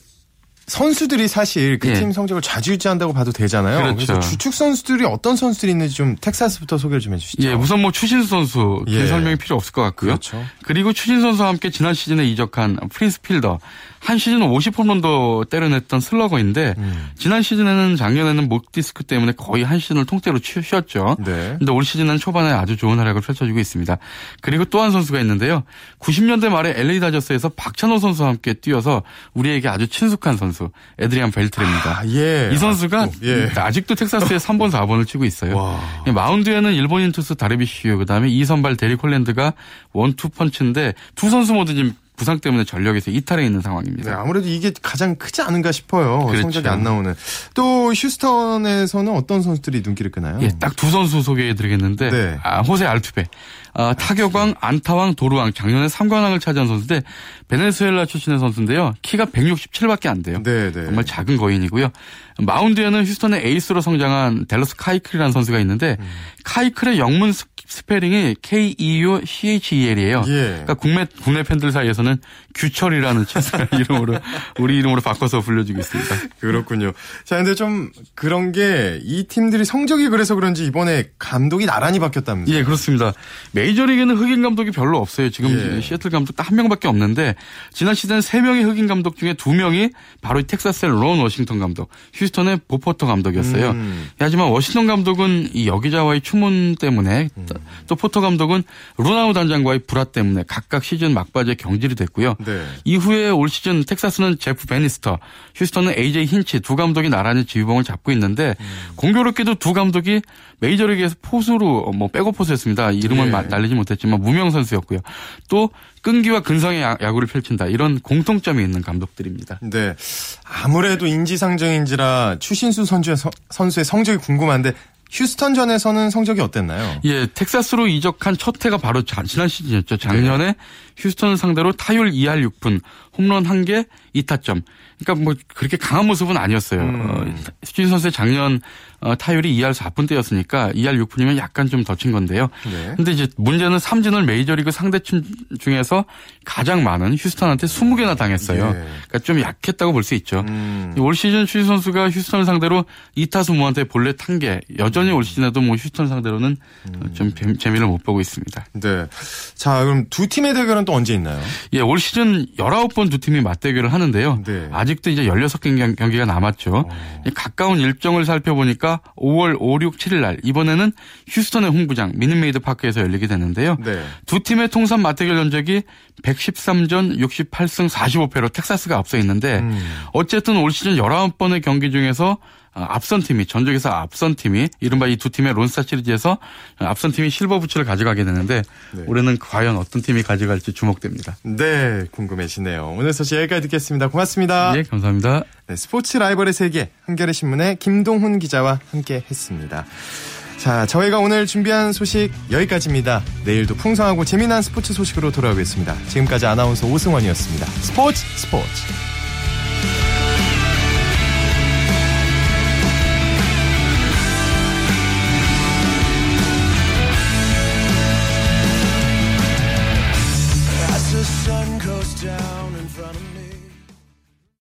Speaker 1: 선수들이 사실 그
Speaker 18: 예.
Speaker 1: 팀 성적을 좌지우지한다고 봐도 되잖아요.
Speaker 18: 그렇죠.
Speaker 1: 래서 주축 선수들이 어떤 선수들이 있는지 좀 텍사스부터 소개를 좀 해주시죠.
Speaker 18: 예, 우선 뭐 추신수 선수 긴
Speaker 1: 예.
Speaker 18: 설명이 필요 없을 것 같고요.
Speaker 1: 그렇죠.
Speaker 18: 그리고 추신 선수와 함께 지난 시즌에 이적한 프린스 필더 한 시즌 50홈런도 때려냈던 슬러거인데
Speaker 1: 음.
Speaker 18: 지난 시즌에는 작년에는 목 디스크 때문에 거의 한 시즌을 통째로 쉬- 쉬었죠.
Speaker 1: 네.
Speaker 18: 근데 올 시즌은 초반에 아주 좋은 활약을 펼쳐주고 있습니다. 그리고 또 한 선수가 있는데요. 90년대 말에 LA 다저스에서 박찬호 선수와 함께 뛰어서 우리에게 아주 친숙한 선수 에이드리언 벨트레입니다.
Speaker 1: 아, 예.
Speaker 18: 이 선수가
Speaker 1: 아, 예.
Speaker 18: 아직도 텍사스의 *laughs* 3번, 4번을 치고 있어요. 예, 마운드에는 일본인 투수 다르비슈, 그다음에 2선발 데릭 홀랜드가 원투 펀치인데 두 선수 모두 지금 부상 때문에 전력에서 이탈해 있는 상황입니다.
Speaker 1: 네, 아무래도 이게 가장 크지 않은가 싶어요.
Speaker 18: 그렇죠.
Speaker 1: 성적이 안 나오는. 또 휴스턴에서는 어떤 선수들이 눈길을 끄나요?
Speaker 18: 예, 딱 두 선수 소개해 드리겠는데,
Speaker 1: 네.
Speaker 18: 아, 호세 알투베. 아, 타격왕, 안타왕, 도루왕, 작년에 3관왕을 차지한 선수인데, 베네수엘라 출신의 선수인데요. 키가 167밖에 안 돼요.
Speaker 1: 네, 네.
Speaker 18: 정말 작은 거인이고요. 마운드에는 휴스턴의 에이스로 성장한 댈러스 카이클이라는 선수가 있는데,
Speaker 1: 음.
Speaker 18: 카이클의 영문 스- 스펠링이 K-E-U-C-H-E-L이에요.
Speaker 1: 예.
Speaker 18: 그러니까 국내, 국내 팬들 사이에서는 규철이라는 *laughs* 친숙한 이름으로, 우리 이름으로 바꿔서 불려주고 있습니다.
Speaker 1: 그렇군요. 자, 근데 좀 그런 게 이 팀들이 성적이 그래서 그런지 이번에 감독이 나란히 바뀌었다면서요?
Speaker 18: 예, 그렇습니다. 메이저리그는 흑인 감독이 별로 없어요. 지금
Speaker 1: 예.
Speaker 18: 시애틀 감독 딱 한 명밖에 없는데 지난 시즌 세 명의 흑인 감독 중에 두 명이 바로 이 텍사스의 론 워싱턴 감독, 휴스턴의 보 포터 감독이었어요.
Speaker 1: 음.
Speaker 18: 예, 하지만 워싱턴 감독은 이 여기자와의 추문 때문에
Speaker 1: 음.
Speaker 18: 또- 또 포터 감독은 루나우 단장과의 불화 때문에 각각 시즌 막바지에 경질이 됐고요.
Speaker 1: 네.
Speaker 18: 이후에 올 시즌 텍사스는 제프 베니스터, 휴스턴은 AJ 힌치 두 감독이 나란히 지휘봉을 잡고 있는데
Speaker 1: 음.
Speaker 18: 공교롭게도 두 감독이 메이저리그에서 포수로 뭐 백업 포수였습니다. 이름은
Speaker 1: 예.
Speaker 18: 마- 날리지 못했지만 무명 선수였고요. 또 끈기와 근성의 야- 야구를 펼친다. 이런 공통점이 있는 감독들입니다.
Speaker 1: 네. 아무래도 인지상정인지라 추신수 선수의, 서- 선수의 성적이 궁금한데 휴스턴전에서는 성적이 어땠나요?
Speaker 18: 예, 텍사스로 이적한 첫 해가 바로 자- 지난 시즌이었죠. 작년에
Speaker 1: 네.
Speaker 18: 휴스턴을 상대로 타율 2할 6푼, 홈런 1개, 2타점. 그러니까 뭐 그렇게 강한 모습은 아니었어요.
Speaker 1: 음.
Speaker 18: 어, 추진 선수의 작년 어, 타율이 2할 4푼대였으니까 2할 6푼이면 약간 좀더친 건데요.
Speaker 1: 네.
Speaker 18: 근데 이제 문제는 삼진을 메이저리그 상대팀 중에서 가장 많은 휴스턴한테 20개나 당했어요.
Speaker 1: 예.
Speaker 18: 그러니까 좀 약했다고 볼 수 있죠.
Speaker 1: 음.
Speaker 18: 올 시즌 추진 선수가 휴스턴을 상대로 2타수 무한테 볼넷 1개. 여전히 올 시즌에도 뭐 휴스턴 상대로는
Speaker 1: 음.
Speaker 18: 좀 재- 재미를 못 보고 있습니다.
Speaker 1: 네. 자, 그럼 두 팀의 대결은 또 언제 있나요?
Speaker 18: 예, 올 시즌 19번 두 팀이 맞대결을 하는데요.
Speaker 1: 네.
Speaker 18: 아직도 이제 16경, 경기가 남았죠. 이 가까운 일정을 살펴보니까 5월 5, 6, 7일 날 이번에는 휴스턴의 홈구장 미닛메이드 파크에서 열리게 되는데요.
Speaker 1: 네.
Speaker 18: 두 팀의 통산 맞대결 전적이 113전 68승 45패로 텍사스가 앞서 있는데
Speaker 1: 음.
Speaker 18: 어쨌든 올 시즌 19번의 경기 중에서 어, 앞선 팀이 전적에서 앞선 팀이 이른바 이 두 팀의 론스타 시리즈에서 앞선 팀이 실버 부츠를 가져가게 되는데
Speaker 1: 네.
Speaker 18: 올해는 과연 어떤 팀이 가져갈지 주목됩니다.
Speaker 1: 네, 궁금해지네요. 오늘 소식 여기까지 듣겠습니다. 고맙습니다.
Speaker 18: 예, 감사합니다.
Speaker 1: 네, 스포츠 라이벌의 세계 한겨레 신문의 김동훈 기자와 함께 했습니다. 자, 저희가 오늘 준비한 소식 여기까지입니다. 내일도 풍성하고 재미난 스포츠 소식으로 돌아오겠습니다. 지금까지 아나운서 오승원이었습니다. 스포츠 스포츠.